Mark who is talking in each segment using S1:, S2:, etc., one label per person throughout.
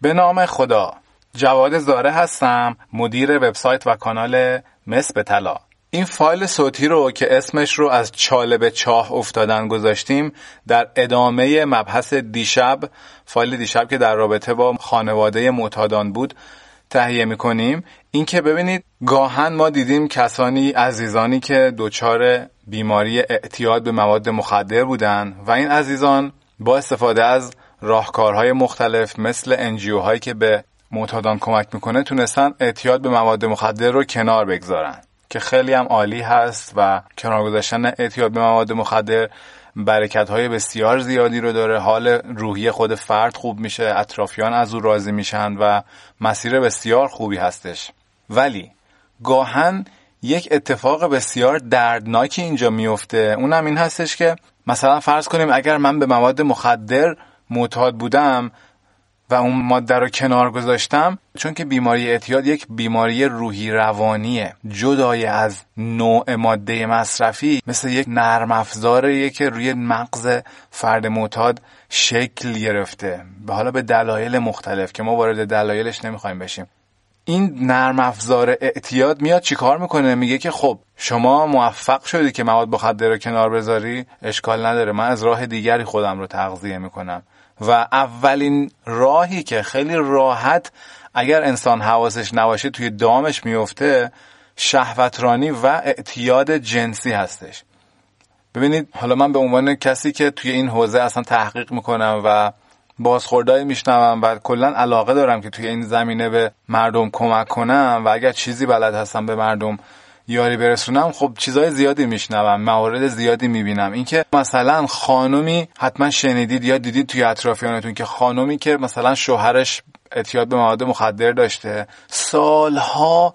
S1: به نام خدا. جواد زاره هستم مدیر وبسایت و کانال مس به طلا. این فایل صوتی رو که اسمش رو از چاله به چاه افتادن گذاشتیم در ادامه مبحث دیشب فایل دیشب که در رابطه با خانواده معتادان بود تهیه می‌کنیم. این که ببینید گاهن ما دیدیم کسانی عزیزانی که دچار بیماری اعتیاد به مواد مخدر بودن و این عزیزان با استفاده از راهکارهای مختلف مثل انجیو هایی که به معتادان کمک می‌کنه تونستن اعتیاد به مواد مخدر رو کنار بگذارن که خیلی هم عالی هست و کنار گذاشتن اعتیاد به مواد مخدر برکت های بسیار زیادی رو داره. حال روحی خود فرد خوب میشه اطرافیان از او راضی میشن و مسیر بسیار خوبی هستش. ولی گاهن یک اتفاق بسیار دردناکی اینجا میفته. اونم این هستش که مثلا فرض کنیم اگر من به مواد مخدر معتاد بودم و اون ماده رو کنار گذاشتم چون که بیماری اعتیاد یک بیماری روحی روانیه. جدای از نوع ماده مصرفی مثل یک نرم افزاریه که روی مغز فرد معتاد شکل گرفته. به حالا به دلایل مختلف که ما وارد دلایلش نمی‌خوایم بشیم. این نرم افزار اعتیاد میاد چیکار می‌کنه؟ میگه که خب شما موفق شدی که مواد مخدر رو کنار بذاری اشکال نداره. من از راه دیگری خودم رو تغذیه می‌کنم. و اولین راهی که خیلی راحت اگر انسان حواسش نباشه توی دامش میفته شهوترانی و اعتیاد جنسی هستش. ببینید حالا من به عنوان کسی که توی این حوزه اصلا تحقیق می‌کنم و بازخوردهایی میشنوم و کلا علاقه دارم که توی این زمینه به مردم کمک کنم و اگر چیزی بلد هستم به مردم یاری برسونم خب چیزای زیادی میشنوم موارد زیادی می‌بینم. اینکه مثلا خانومی حتما شنیدید یا دیدید توی اطرافیانتون که خانومی که مثلا شوهرش اعتیاد به مواد مخدر داشته سالها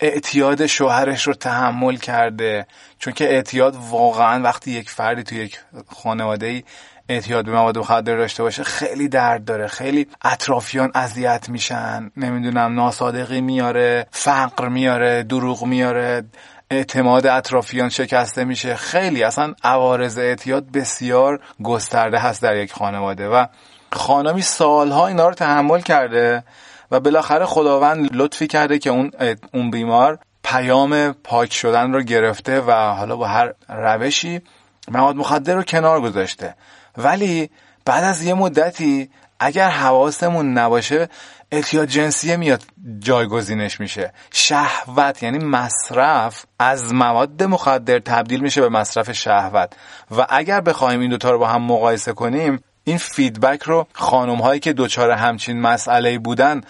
S1: اعتیاد شوهرش رو تحمل کرده. چون که اعتیاد واقعا وقتی یک فردی توی یک خانواده اعتیاد به مواد مخدر داشته باشه خیلی درد داره. خیلی اطرافیان اذیت میشن. نمی‌دونم ناسادقی میاره فقر میاره دروغ میاره اعتماد اطرافیان شکسته میشه. خیلی اصلا عوارض اعتیاد بسیار گسترده هست در یک خانواده و خانمی سالها اینا رو تحمل کرده و بالاخره خداوند لطفی کرده که اون اون بیمار پیام پاک شدن رو گرفته و حالا با هر روشی مواد مخدر رو کنار گذاشته. ولی بعد از یه مدتی اگر حواسمون نباشه اعتیاد جنسی میاد جایگزینش میشه. شهوت یعنی مصرف از مواد مخدر تبدیل میشه به مصرف شهوت. و اگر بخوایم این دوتا رو با هم مقایسه کنیم این فیدبک رو خانم هایی که دوچار همچین مسئله بودن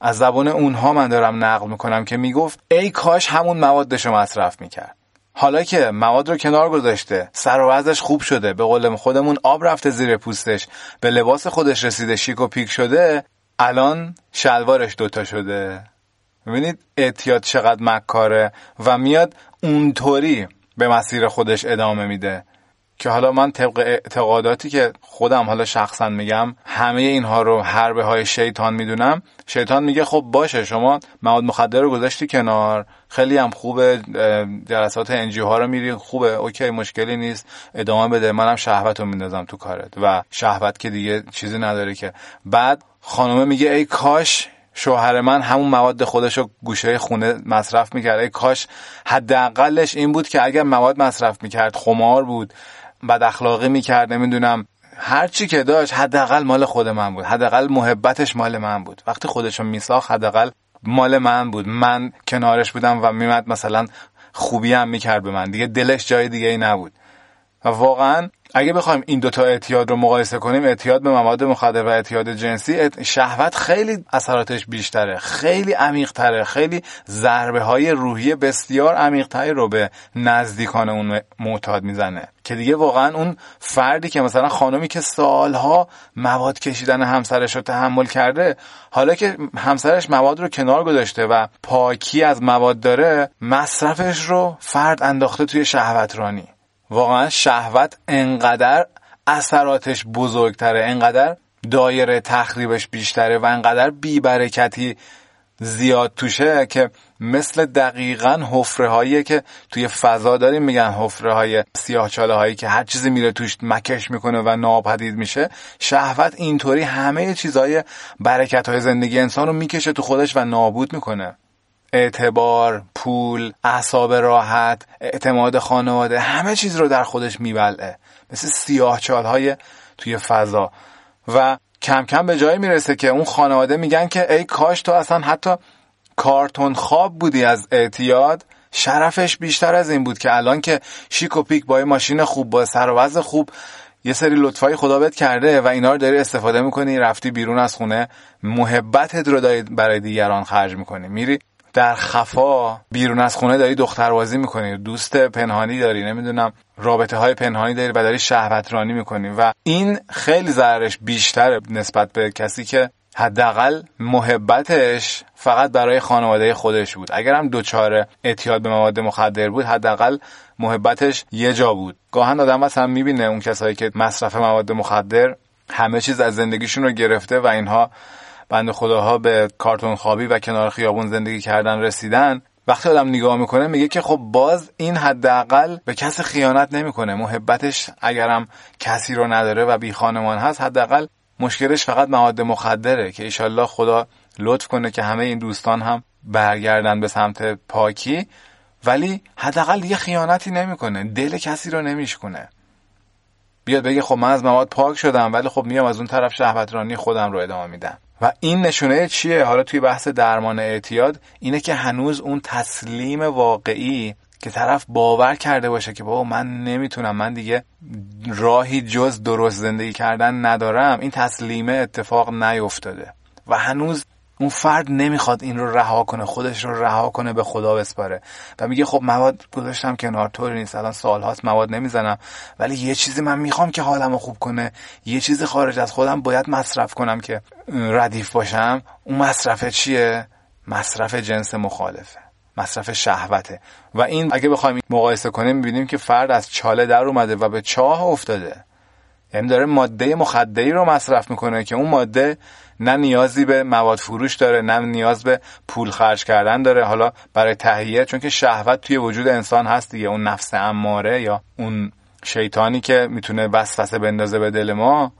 S1: از زبان اونها من دارم نقل می‌کنم که می‌گفت ای کاش همون موادش رو مصرف می‌کرد. حالا که مواد رو کنار گذاشته سر و وضعش خوب شده به قول خودمون آب رفته زیر پوستش به لباس خودش رسیده شیک و پیک شده الان شلوارش دوتا شده. ببینید اعتیاد چقدر مکاره و میاد اونطوری به مسیر خودش ادامه میده. که حالا من طبق اعتقاداتی که خودم حالا شخصا میگم همه اینها رو حربه های شیطان می‌دونم. شیطان میگه خب باشه شما مواد مخدر رو گذاشتی کنار. خیلی هم خوبه جلسات انجی ها رو میری. خوبه اوکی مشکلی نیست. ادامه بده. منم شهوت رو میندازم تو کارت. و شهوت که دیگه چیزی نداره که. بعد خانومه میگه ای کاش شوهر من همون مواد خودش رو گوشه خونه مصرف می‌کرد. ای کاش حداقلش این بود که اگر مواد مصرف می‌کرد خمار بود. بد اخلاقی می‌کرد نمی‌دونم. هر چی که داشت حداقل مال خود من بود. حداقل محبتش مال من بود. وقتی خودشو میساخت حداقل مال من بود. من کنارش بودم و میمد مثلا خوبی هم می‌کرد به من. دیگه دلش جای دیگه ای نبود. و واقعا اگه بخوایم این دوتا اعتیاد رو مقایسه کنیم اعتیاد به مواد مخدر و اعتیاد جنسی شهوت خیلی اثراتش بیشتره خیلی عمیقتره خیلی ضربه های روحی بسیار عمیقتری رو به نزدیکان اون معتاد می‌زنه. که دیگه واقعا اون فردی که مثلا خانمی که سالها مواد کشیدن همسرش رو تحمل کرده حالا که همسرش مواد رو کنار گذاشته و پاکی از مواد داره مصرفش رو فرد انداخته توی شهوترانی. واقعا شهوت انقدر اثراتش بزرگتره انقدر دایره تخریبش بیشتره و انقدر بیبرکتی زیاد توشه که مثل دقیقا حفره هایی که توی فضا داریم میگن حفره های سیاه چاله هایی که هر چیزی میره توش مکش می‌کنه و ناپدید میشه. شهوت اینطوری همه چیزهای برکت های زندگی انسان رو می‌کشه تو خودش و نابود می‌کنه. اعتبار، پول، اعصاب راحت، اعتماد خانواده همه چیز رو در خودش میبلعه. مثل سیاه های توی فضا. و کم کم به جایی می‌رسه که اون خانواده میگن که ای کاش تو اصلا حتی کارتون خواب بودی از اعتیاد. شرفش بیشتر از این بود که الان که شیک و پیک با ماشین خوب با سر و خوب یه سری لطفای خدا بهت کرده و اینا رو داری استفاده می‌کنی رفتی بیرون از خونه محبتت رو داری برای دیگران خرج می‌کنی. میری در خفا بیرون از خونه داری دختربازی می‌کنی دوست پنهانی داری نمی‌دونم رابطه های پنهانی داری و داری شهوترانی می‌کنی و این خیلی ضررش بیشتره نسبت به کسی که حداقل محبتش فقط برای خانواده خودش بود. اگر هم دوچار اعتیاد به مواد مخدر بود حداقل محبتش یه جا بود. گاهن آدم مثلا می‌بینه اون کسایی که مصرف مواد مخدر همه چیز از زندگیشون رو گرفته و اینها بند خداها به کارتون خوابی و کنار خیابون زندگی کردن رسیدن وقتی آدم نگاه می‌کنه میگه که خب باز این حداقل به کسی خیانت نمی‌کنه. محبتش اگرم کسی رو نداره و بی خانمان هست حداقل مشکلش فقط مواد مخدره که ایشالله خدا لطف کنه که همه این دوستان هم برگردن به سمت پاکی. ولی حداقل یه خیانتی نمی‌کنه. دل کسی رو نمیشکنه بیاد بگه خب من از مواد پاک شدم ولی خب میام از اون طرف شهوترانی خودم رو ادامه میدم. و این نشونه چیه؟ حالا توی بحث درمان اعتیاد اینه که هنوز اون تسلیم واقعی که طرف باور کرده باشه که بابا من نمی‌تونم من دیگه راهی جز درست زندگی کردن ندارم این تسلیمه اتفاق نیفتاده. و هنوز اون فرد نمی‌خواد این رو رها کنه خودش رو رها کنه به خدا بسپاره. و میگه خب مواد گذاشتم کنار طوری نیست. الان سالهاست مواد نمی‌زنم. ولی یه چیزی من می‌خوام که حالم رو خوب کنه. یه چیزی خارج از خودم باید مصرف کنم که ردیف باشم. اون مصرف چیه؟ مصرف جنس مخالفه. مصرف شهوته. و این اگه بخوایم مقایسه کنیم می‌بینیم که فرد از چاله در اومده و به چاه افتاده. یعنی داره ماده مخدری رو مصرف می‌کنه که اون ماده نه نیازی به مواد فروش داره نه نیاز به پول خرج کردن داره. حالا برای تهیه چون که شهوت توی وجود انسان هست دیگه. اون نفس اماره یا اون شیطانی که می‌تونه وسوسه بندازه به دل ما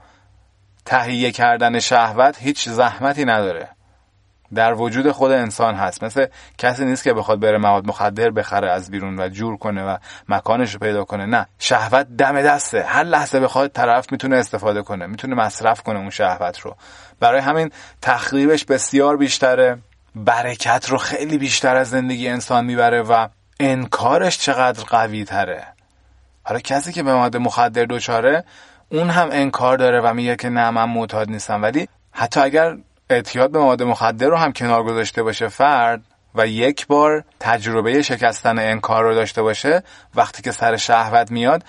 S1: تهیه کردن شهوت هیچ زحمتی نداره. در وجود خود انسان هست. مثل کسی نیست که بخواد بره مواد مخدر بخره از بیرون و جور کنه و مکانش رو پیدا کنه. نه شهوت دم دسته. هر لحظه بخواد طرف می‌تونه استفاده کنه می‌تونه مصرف کنه اون شهوت رو. برای همین تخریبش بسیار بیشتره برکت رو خیلی بیشتر از زندگی انسان می‌بره و انکارش چقدر قوی تره حالا کسی که به مواد مخدر دچاره اون هم انکار داره و میگه که نه من معتاد نیستم. ولی حتی اگر اعتیاد به مواد مخدر رو هم کنار گذاشته باشه فرد و یک بار تجربه شکستن انکار رو داشته باشه وقتی که سر شهوت میاد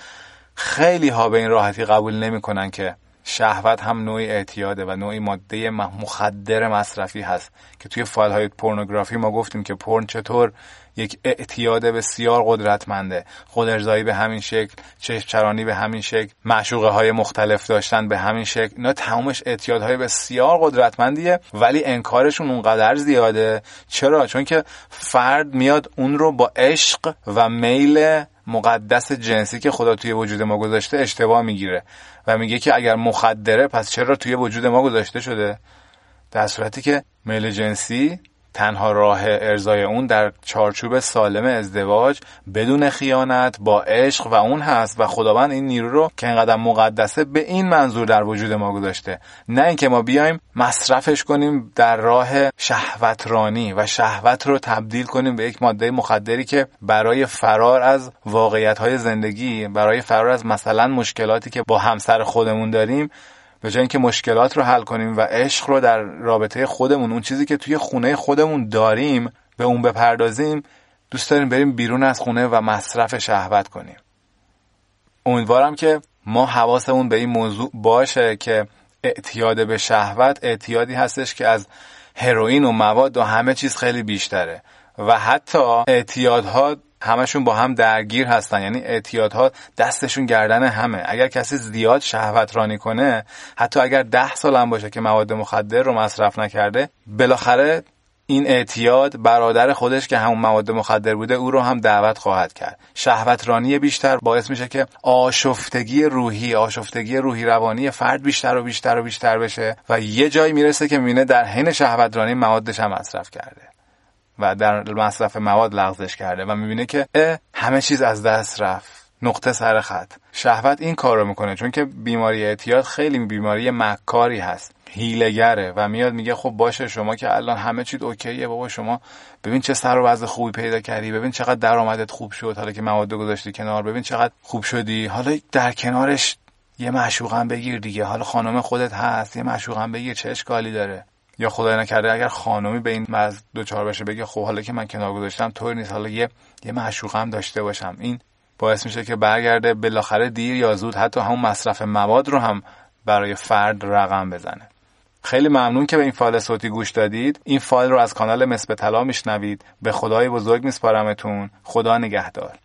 S1: خیلی ها به این راحتی قبول نمی‌کنن که شهوت هم نوعی اعتیاده و نوعی ماده مخدر مصرفی هست که توی فایل های پورنوگرافی ما گفتیم که پرن چطور یک اعتیاد بسیار قدرتمنده. خود ارزایی به همین شکل چشم به همین شکل معشوقه های مختلف داشتن به همین شکل. اینا تمامش اعتیادهای بسیار قدرتمندیه ولی انکارشون اونقدر زیاده. چرا؟ چون که فرد میاد اون رو با عشق و میل مقدس جنسی که خدا توی وجود ما گذاشته اشتباه می‌گیره و میگه که اگر مخدره پس چرا توی وجود ما گذاشته شده؟ در صورتی که میل جنسی تنها راه ارزای اون در چارچوب سالم ازدواج بدون خیانت با عشق و اون هست و خداوند این نیرو رو که اینقدر مقدسه به این منظور در وجود ما گذاشته. نه اینکه ما بیایم مصرفش کنیم در راه شهوترانی و شهوت رو تبدیل کنیم به یک ماده مخدری که برای فرار از واقعیت های زندگی برای فرار از مثلا مشکلاتی که با همسر خودمون داریم به جای اینکه مشکلات رو حل کنیم و عشق رو در رابطه خودمون اون چیزی که توی خونه خودمون داریم به اون بپردازیم دوست داریم بریم بیرون از خونه و مصرف شهوت کنیم. امیدوارم که ما حواسمون به این موضوع باشه که اعتیاد به شهوت اعتیادی هستش که از هروئین و مواد و همه چیز خیلی بیشتره و حتی اعتیادها همشون با هم درگیر هستن. یعنی اعتیادها دستشون گردن همه. اگر کسی زیاد شهوت رانی کنه حتی اگر ده سال هم باشه که مواد مخدر رو مصرف نکرده بالاخره این اعتیاد برادر خودش که همون مواد مخدر بوده او رو هم دعوت خواهد کرد. شهوترانی بیشتر باعث میشه که آشفتگی روحی آشفتگی روحی روانی فرد بیشتر و بیشتر و بیشتر بشه و یه جایی می‌رسه که می‌بینه در حین شهوترانی موادش هم مصرف کرده. و در مصرف مواد لغزش کرده و می‌بینه که همه چیز از دست رفت. نقطه سر خط. شهوت این کار رو می‌کنه چون که بیماری اعتیاد خیلی بیماری مکاری هست. هیلگره و میاد میگه خب باشه شما که الان همه چیز اوکیه بابا شما ببین چه سر و وضع خوبی پیدا کردی ببین چقدر درآمدت خوب شد حالا که مواد گذاشتی کنار ببین چقدر خوب شدی. حالا در کنارش یه معشوقم بگیر دیگه. حالا خانم خودت هست یه معشوقم بگیر چه اشکالی داره؟ یا خدای نکرده اگر خانمی به این مرز دوچار بشه بگه خب حالا که من کنار گذاشتم طور نیست حالا یه یه معشوقم داشته باشم. این باعث میشه که برگرده بالاخره دیر یا زود حتی همون مصرف مواد رو هم برای فرد رقم بزنه. خیلی ممنون که به این فایل صوتی گوش دادید. این فایل رو از کانال مصب طلا میشنوید. به خدای بزرگ میسپارمتون. خدا نگهدار.